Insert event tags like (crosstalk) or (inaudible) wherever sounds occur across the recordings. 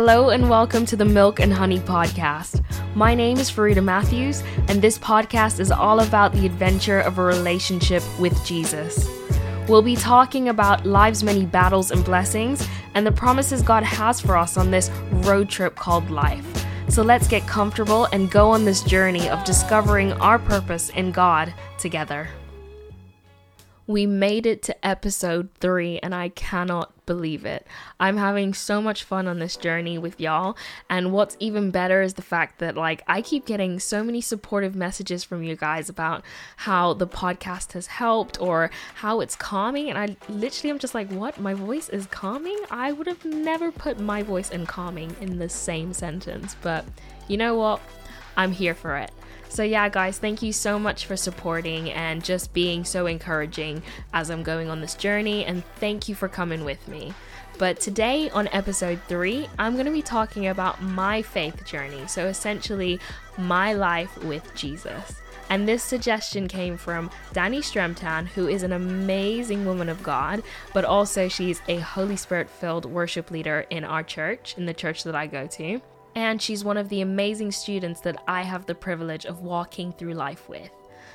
Hello and welcome to the Milk and Honey podcast. My name is Farida Matthews, and this podcast is all about the adventure of a relationship with Jesus. We'll be talking about life's many battles and blessings and the promises God has for us on this road trip called life. So let's get comfortable and go on this journey of discovering our purpose in God together. We made it to episode three, and I cannot believe it. I'm having so much fun on this journey with y'all, and what's even better is the fact that, like, I keep getting so many supportive messages from you guys about how the podcast has helped or how it's calming, and I literally am just like, what? My voice is calming? I would have never put my voice and calming in the same sentence, but you know what? I'm here for it. So, yeah, guys, thank you so much for supporting and just being so encouraging as I'm going on this journey. And thank you for coming with me. But today, on episode three, I'm going to be talking about my faith journey. So, essentially, my life with Jesus. And this suggestion came from Danny Stremtan, who is an amazing woman of God, but also she's a Holy Spirit filled worship leader in our church, in the church that I go to and she's one of the amazing students that I have the privilege of walking through life with.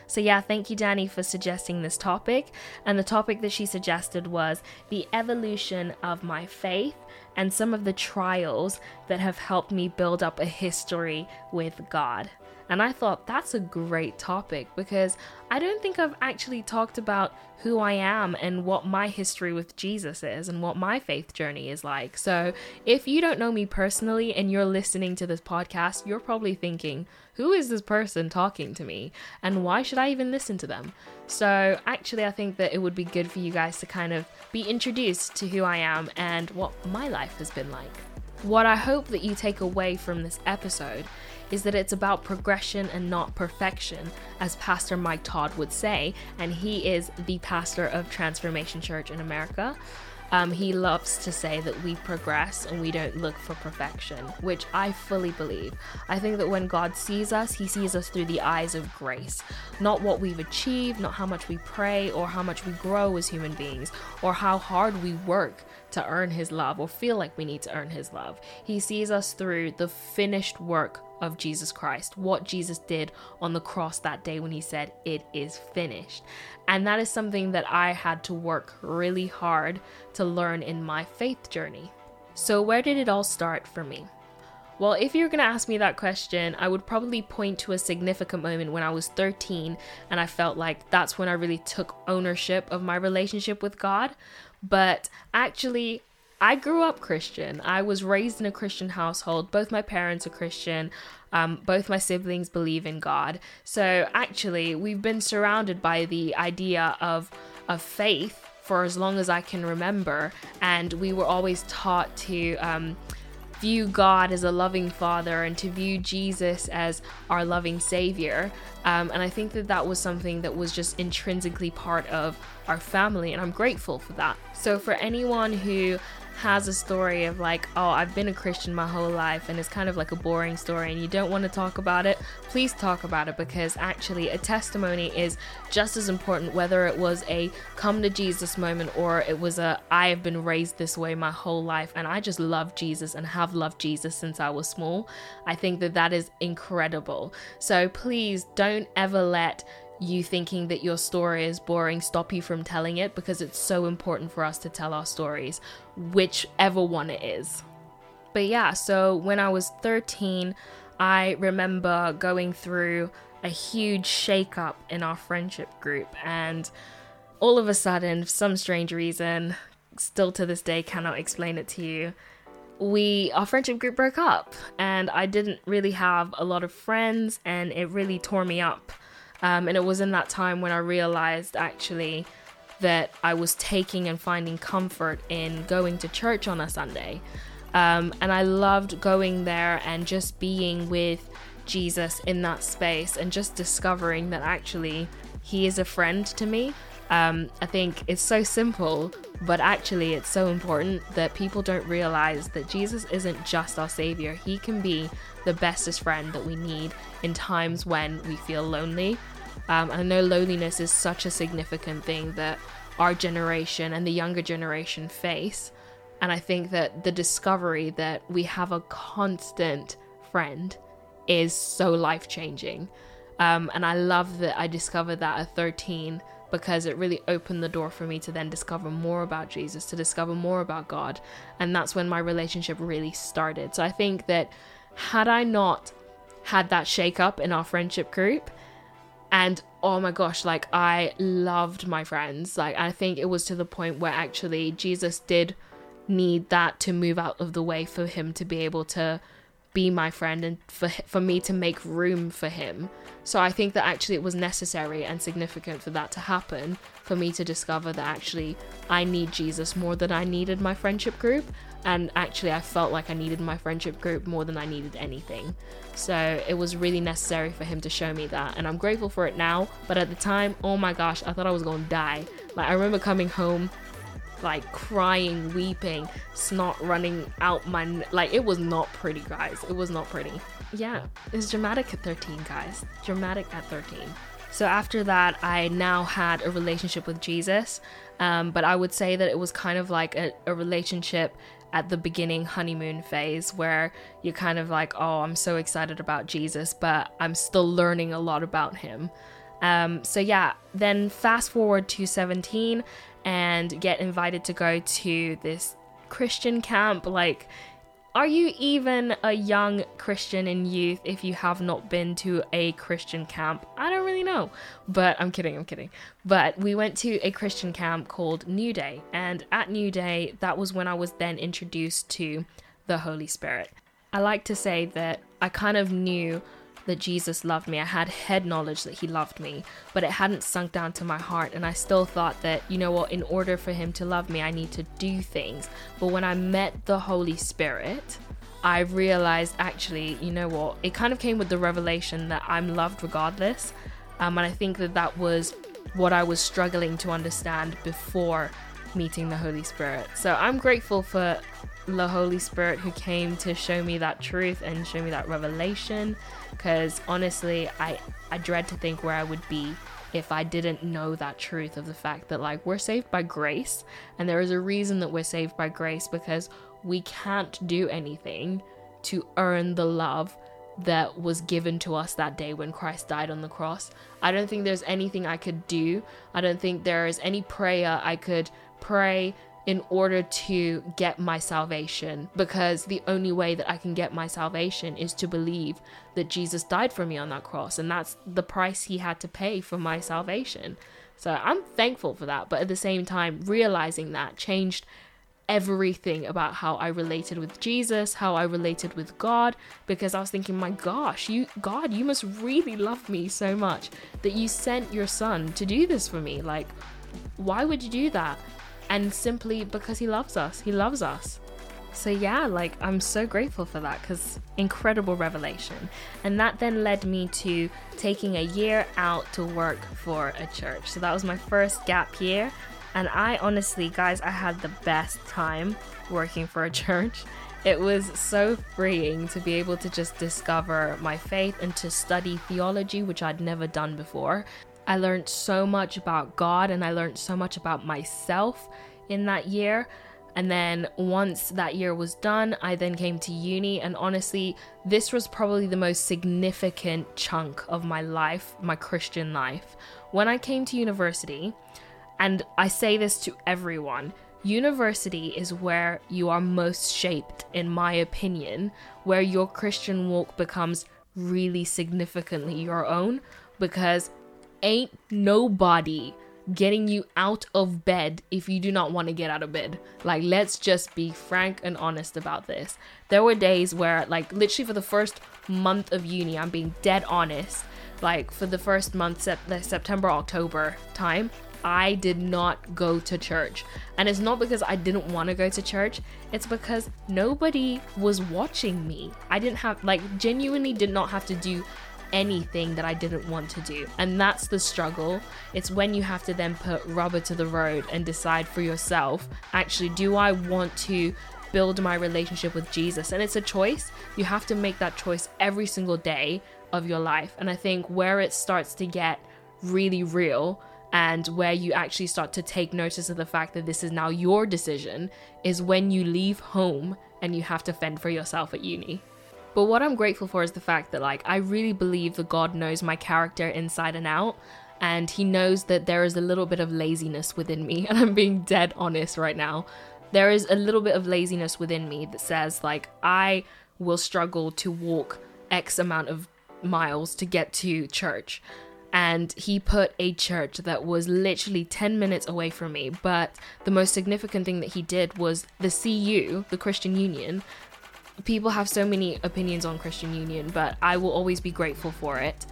So, yeah, thank you, Danny, for suggesting this topic. And the topic that she suggested was the evolution of my faith and some of the trials that have helped me build up a history with God. And I thought that's a great topic because I don't think I've actually talked about who I am and what my history with Jesus is and what my faith journey is like. So, if you don't know me personally and you're listening to this podcast, you're probably thinking, who is this person talking to me and why should I even listen to them? So, actually, I think that it would be good for you guys to kind of be introduced to who I am and what my life has been like. What I hope that you take away from this episode is that it's about progression and not perfection, as Pastor Mike Todd would say, and he is the pastor of Transformation Church in America. Um, he loves to say that we progress and we don't look for perfection, which I fully believe. I think that when God sees us, he sees us through the eyes of grace, not what we've achieved, not how much we pray or how much we grow as human beings or how hard we work to earn his love or feel like we need to earn his love. He sees us through the finished work of Jesus Christ, what Jesus did on the cross that day when he said, It is finished. And that is something that I had to work really hard to learn in my faith journey. So, where did it all start for me? Well, if you're going to ask me that question, I would probably point to a significant moment when I was 13 and I felt like that's when I really took ownership of my relationship with God. But actually, I grew up Christian. I was raised in a Christian household. Both my parents are Christian. Um, both my siblings believe in God. So actually, we've been surrounded by the idea of of faith for as long as I can remember, and we were always taught to. Um, view God as a loving father and to view Jesus as our loving savior. Um, and I think that that was something that was just intrinsically part of our family, and I'm grateful for that. So, for anyone who has a story of like, oh, I've been a Christian my whole life and it's kind of like a boring story and you don't want to talk about it, please talk about it because actually a testimony is just as important whether it was a come to Jesus moment or it was a I have been raised this way my whole life and I just love Jesus and have loved Jesus since I was small. I think that that is incredible. So please don't ever let you thinking that your story is boring stop you from telling it because it's so important for us to tell our stories, whichever one it is. But yeah, so when I was 13, I remember going through a huge shakeup in our friendship group, and all of a sudden, for some strange reason, still to this day cannot explain it to you, we our friendship group broke up, and I didn't really have a lot of friends, and it really tore me up. Um, and it was in that time when I realized actually that I was taking and finding comfort in going to church on a Sunday. Um, and I loved going there and just being with Jesus in that space and just discovering that actually he is a friend to me. Um, I think it's so simple, but actually it's so important that people don't realize that Jesus isn't just our savior. He can be the bestest friend that we need in times when we feel lonely um, and I know loneliness is such a significant thing that our generation and the younger generation face. And I think that the discovery that we have a constant friend is so life changing. Um, and I love that I discovered that at 13 because it really opened the door for me to then discover more about Jesus, to discover more about God. And that's when my relationship really started. So I think that had I not had that shake up in our friendship group, and oh my gosh, like I loved my friends. Like I think it was to the point where actually Jesus did need that to move out of the way for him to be able to be my friend and for for me to make room for him. So I think that actually it was necessary and significant for that to happen for me to discover that actually I need Jesus more than I needed my friendship group and actually I felt like I needed my friendship group more than I needed anything. So it was really necessary for him to show me that and I'm grateful for it now, but at the time, oh my gosh, I thought I was going to die. Like I remember coming home like crying, weeping, snot running out my like it was not pretty, guys. It was not pretty. Yeah, it's dramatic at 13, guys. Dramatic at 13. So after that, I now had a relationship with Jesus, um, but I would say that it was kind of like a, a relationship at the beginning honeymoon phase where you're kind of like, oh, I'm so excited about Jesus, but I'm still learning a lot about him. Um, so yeah, then fast forward to 17, and get invited to go to this Christian camp. Like, are you even a young Christian in youth if you have not been to a Christian camp? I don't really know. But I'm kidding, I'm kidding. But we went to a Christian camp called New Day. And at New Day, that was when I was then introduced to the Holy Spirit. I like to say that I kind of knew that Jesus loved me. I had head knowledge that he loved me, but it hadn't sunk down to my heart. And I still thought that, you know what, in order for him to love me, I need to do things. But when I met the Holy Spirit, I realized actually, you know what, it kind of came with the revelation that I'm loved regardless. Um, and I think that that was what I was struggling to understand before meeting the Holy Spirit. So I'm grateful for the Holy Spirit who came to show me that truth and show me that revelation. Because honestly, I, I dread to think where I would be if I didn't know that truth of the fact that, like, we're saved by grace. And there is a reason that we're saved by grace because we can't do anything to earn the love that was given to us that day when Christ died on the cross. I don't think there's anything I could do. I don't think there is any prayer I could pray in order to get my salvation because the only way that I can get my salvation is to believe that Jesus died for me on that cross and that's the price he had to pay for my salvation. So I'm thankful for that, but at the same time realizing that changed everything about how I related with Jesus, how I related with God because I was thinking, my gosh, you God, you must really love me so much that you sent your son to do this for me. Like why would you do that? And simply because he loves us. He loves us. So, yeah, like I'm so grateful for that because incredible revelation. And that then led me to taking a year out to work for a church. So, that was my first gap year. And I honestly, guys, I had the best time working for a (laughs) church. It was so freeing to be able to just discover my faith and to study theology, which I'd never done before. I learned so much about God and I learned so much about myself in that year. And then once that year was done, I then came to uni. And honestly, this was probably the most significant chunk of my life, my Christian life. When I came to university, and I say this to everyone, university is where you are most shaped, in my opinion, where your Christian walk becomes really significantly your own because ain't nobody getting you out of bed if you do not want to get out of bed. Like, let's just be frank and honest about this. There were days where, like, literally for the first month of uni, I'm being dead honest. Like, for the first month, September, October time, I did not go to church. And it's not because I didn't want to go to church, it's because nobody was watching me. I didn't have, like, genuinely did not have to do anything that I didn't want to do. And that's the struggle. It's when you have to then put rubber to the road and decide for yourself actually, do I want to build my relationship with Jesus? And it's a choice. You have to make that choice every single day of your life. And I think where it starts to get really real and where you actually start to take notice of the fact that this is now your decision is when you leave home and you have to fend for yourself at uni. But what I'm grateful for is the fact that, like, I really believe that God knows my character inside and out, and He knows that there is a little bit of laziness within me, (laughs) and I'm being dead honest right now. There is a little bit of laziness within me that says, like, I will struggle to walk X amount of miles to get to church. And he put a church that was literally 10 minutes away from me. But the most significant thing that he did was the CU, the Christian Union, people have so many opinions on Christian Union, but I will always be grateful for it.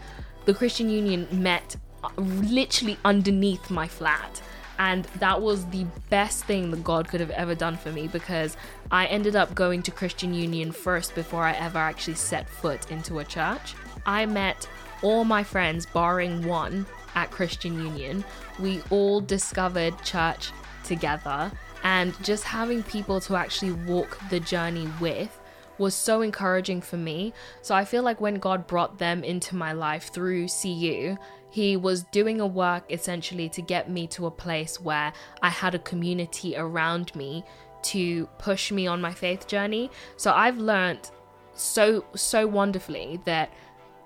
The Christian Union met uh, literally underneath my flat. And that was the best thing that God could have ever done for me because I ended up going to Christian Union first before I ever actually set foot into a church. I met all my friends, barring one, at Christian Union. We all discovered church together, and just having people to actually walk the journey with was so encouraging for me. So I feel like when God brought them into my life through CU, He was doing a work essentially to get me to a place where I had a community around me to push me on my faith journey. So I've learned so, so wonderfully that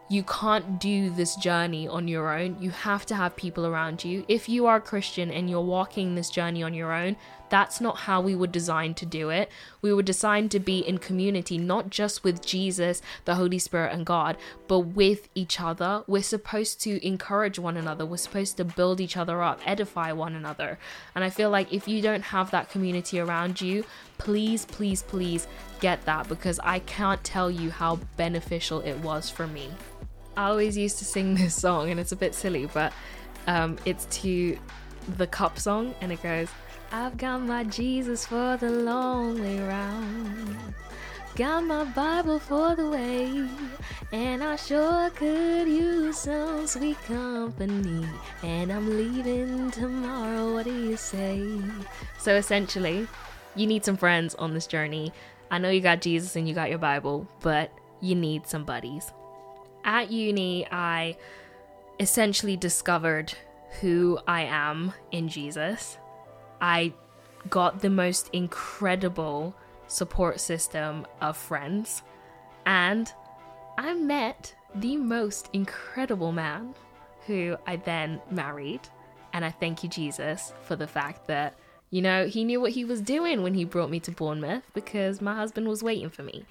you can't do this journey on your own. You have to have people around you. If you are a Christian and you're walking this journey on your own, that's not how we were designed to do it. We were designed to be in community, not just with Jesus, the Holy Spirit, and God, but with each other. We're supposed to encourage one another. We're supposed to build each other up, edify one another. And I feel like if you don't have that community around you, please, please, please get that because I can't tell you how beneficial it was for me. I always used to sing this song, and it's a bit silly, but um, it's to the cup song, and it goes, I've got my Jesus for the long way round. Got my Bible for the way, and I sure could use some sweet company. And I'm leaving tomorrow, what do you say? So essentially, you need some friends on this journey. I know you got Jesus and you got your Bible, but you need some buddies at uni, I essentially discovered who I am in Jesus. I got the most incredible support system of friends, and I met the most incredible man who I then married. And I thank you, Jesus, for the fact that, you know, he knew what he was doing when he brought me to Bournemouth because my husband was waiting for me.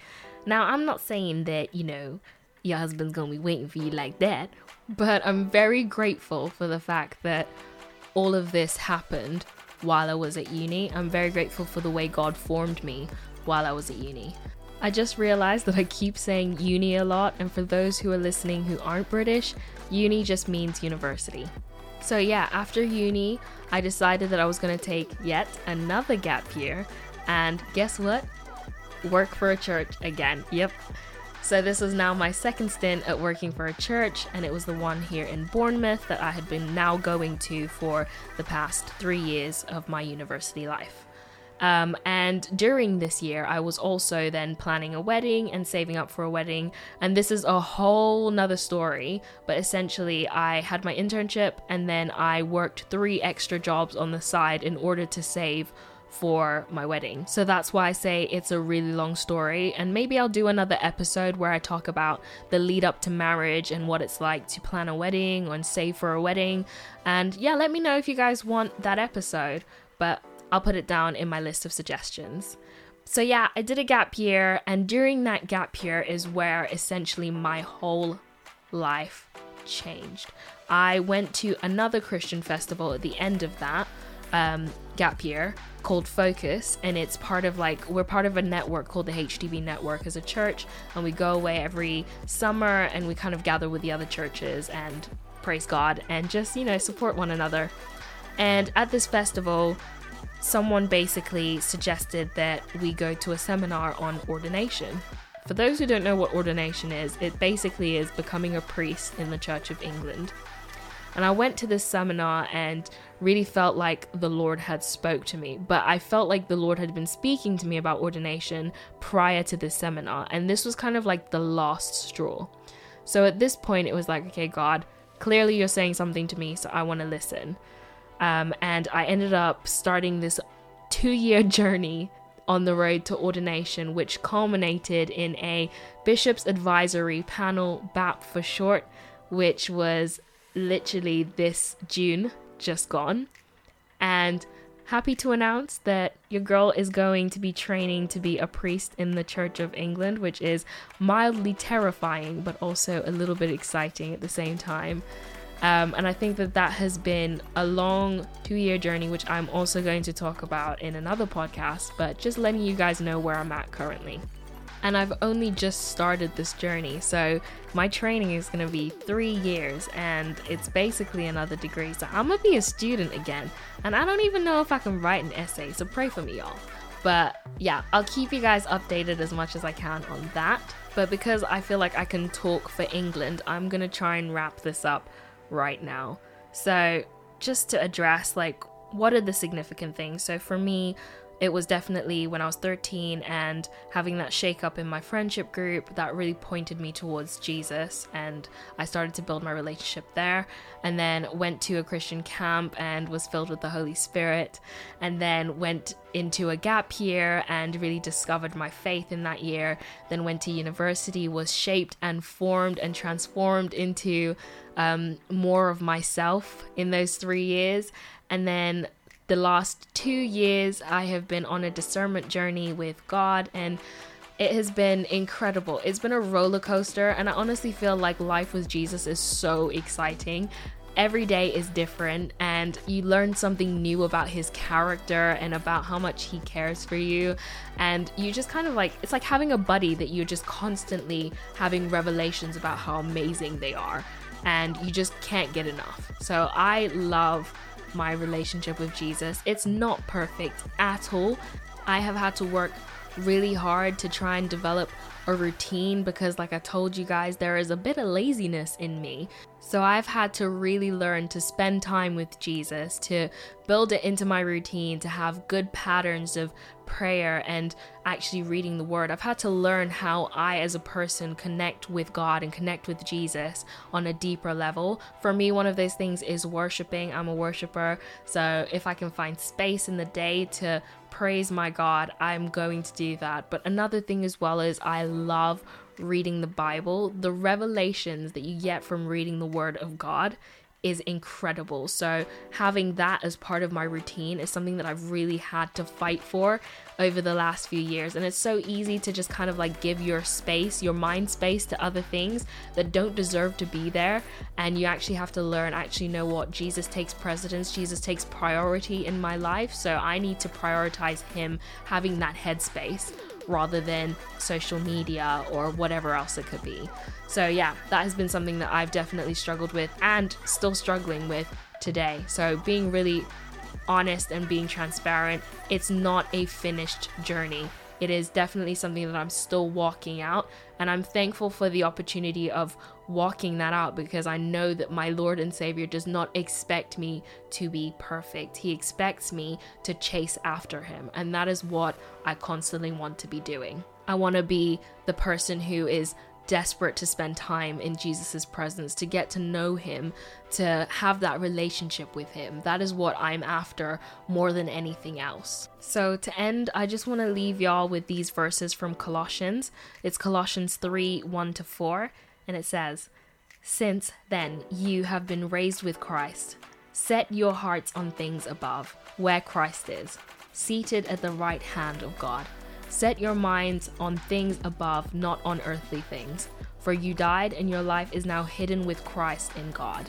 Now, I'm not saying that, you know, your husband's gonna be waiting for you like that. But I'm very grateful for the fact that all of this happened while I was at uni. I'm very grateful for the way God formed me while I was at uni. I just realized that I keep saying uni a lot, and for those who are listening who aren't British, uni just means university. So, yeah, after uni, I decided that I was going to take yet another gap year, and guess what? Work for a church again. Yep, so, this was now my second stint at working for a church, and it was the one here in Bournemouth that I had been now going to for the past three years of my university life. Um, and during this year, I was also then planning a wedding and saving up for a wedding. And this is a whole nother story. But essentially, I had my internship and then I worked three extra jobs on the side in order to save for my wedding. So that's why I say it's a really long story. And maybe I'll do another episode where I talk about the lead up to marriage and what it's like to plan a wedding and save for a wedding. And yeah, let me know if you guys want that episode, but I'll put it down in my list of suggestions. So yeah, I did a gap year, and during that gap year is where essentially my whole life changed. I went to another Christian festival at the end of that um, gap year called Focus, and it's part of like we're part of a network called the HTB Network as a church, and we go away every summer and we kind of gather with the other churches and praise God and just you know support one another. And at this festival, someone basically suggested that we go to a seminar on ordination. For those who don't know what ordination is, it basically is becoming a priest in the Church of England. And I went to this seminar and really felt like the Lord had spoke to me, but I felt like the Lord had been speaking to me about ordination prior to this seminar, and this was kind of like the last straw. So at this point, it was like, okay, God, clearly you're saying something to me, so I want to listen. Um, and I ended up starting this two year (laughs) journey on the road to ordination, which culminated in a bishop's advisory panel, BAP for short, which was literally this June, just gone. And happy to announce that your girl is going to be training to be a priest in the Church of England, which is mildly terrifying, but also a little bit exciting at the same time. Um, and I think that that has been a long two year journey, which I'm also going to talk about in another podcast, but just letting you guys know where I'm at currently. And I've only just started this journey, so my training is going to be three years, and it's basically another degree. So I'm going to be a student again, and I don't even know if I can write an essay, so pray for me, y'all. But yeah, I'll keep you guys updated as much as I can on that. But because I feel like I can talk for England, I'm going to try and wrap this up right now. So, just to address like what are the significant things? So, for me, it was definitely when I was 13 and having that shake up in my friendship group that really pointed me towards Jesus and I started to build my relationship there and then went to a Christian camp and was filled with the Holy Spirit and then went into a gap year and really discovered my faith in that year then went to university was shaped and formed and transformed into um, more of myself in those three years and then the last two years, I have been on a discernment journey with God, and it has been incredible. It's been a roller coaster, and I honestly feel like life with Jesus is so exciting. Every day is different, and you learn something new about his character and about how much he cares for you. And you just kind of like it's like having a buddy that you're just constantly having revelations about how amazing they are, and you just can't get enough. So I love my relationship with Jesus. It's not perfect at all. I have had to work really hard to try and develop a routine because, like I told you guys, there is a bit of laziness in me. So I've had to really learn to spend time with Jesus, to build it into my routine, to have good patterns of prayer and actually reading the word. I've had to learn how I, as a person, connect with God and connect with Jesus on a deeper level. For me, one of those things is worshiping. I'm a worshiper. So if I can find space in the day to praise my God, I'm going to do that. But another thing as well is I love reading the Bible. The revelations that you get from reading the Word of God is incredible. So, having that as part of my routine is something that I've really had to fight for over the last few years. And it's so easy to just kind of like give your space, your mind space to other things that don't deserve to be there. And you actually have to learn, actually know what Jesus takes precedence, Jesus takes priority in my life. So, I need to prioritize Him having that headspace rather than social media or whatever else it could be. So, yeah, that has been something that I've definitely struggled with and still struggling with today. So, being really honest and being transparent, it's not a finished journey. It is definitely something that I'm still walking out, and I'm thankful for the opportunity of walking that out because I know that my Lord and Savior does not expect me to be perfect. He expects me to chase after Him, and that is what I constantly want to be doing. I want to be the person who is desperate to spend time in Jesus' presence, to get to know him, to have that relationship with him. That is what I'm after more than anything else. So, to end, I just want to leave y'all with these verses from Colossians. It's Colossians 3 1 to 4, and it says, Since then you have been raised with Christ, set your hearts on things above, where Christ is, seated at the right hand of God. Set your minds on things above, not on earthly things. For you died, and your life is now hidden with Christ in God.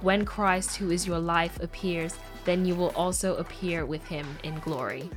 When Christ, who is your life, appears, then you will also appear with him in glory.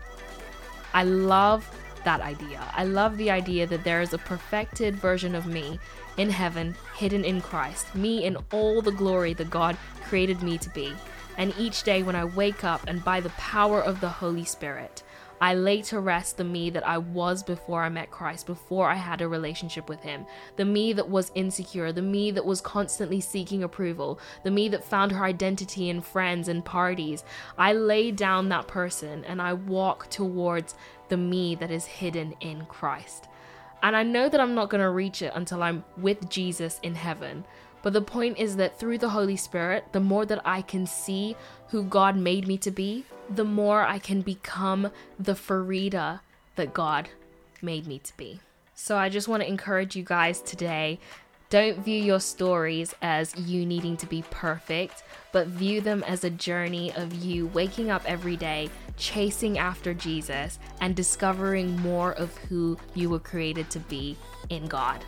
I love that idea. I love the idea that there is a perfected version of me in heaven, hidden in Christ, me in all the glory that God created me to be. And each day when I wake up and by the power of the Holy Spirit, I lay to rest the me that I was before I met Christ, before I had a relationship with Him. The me that was insecure, the me that was constantly seeking approval, the me that found her identity in friends and parties. I lay down that person and I walk towards the me that is hidden in Christ. And I know that I'm not going to reach it until I'm with Jesus in heaven. But the point is that through the Holy Spirit, the more that I can see who God made me to be, the more I can become the Farida that God made me to be. So I just want to encourage you guys today don't view your stories as you needing to be perfect, but view them as a journey of you waking up every day, chasing after Jesus, and discovering more of who you were created to be in God.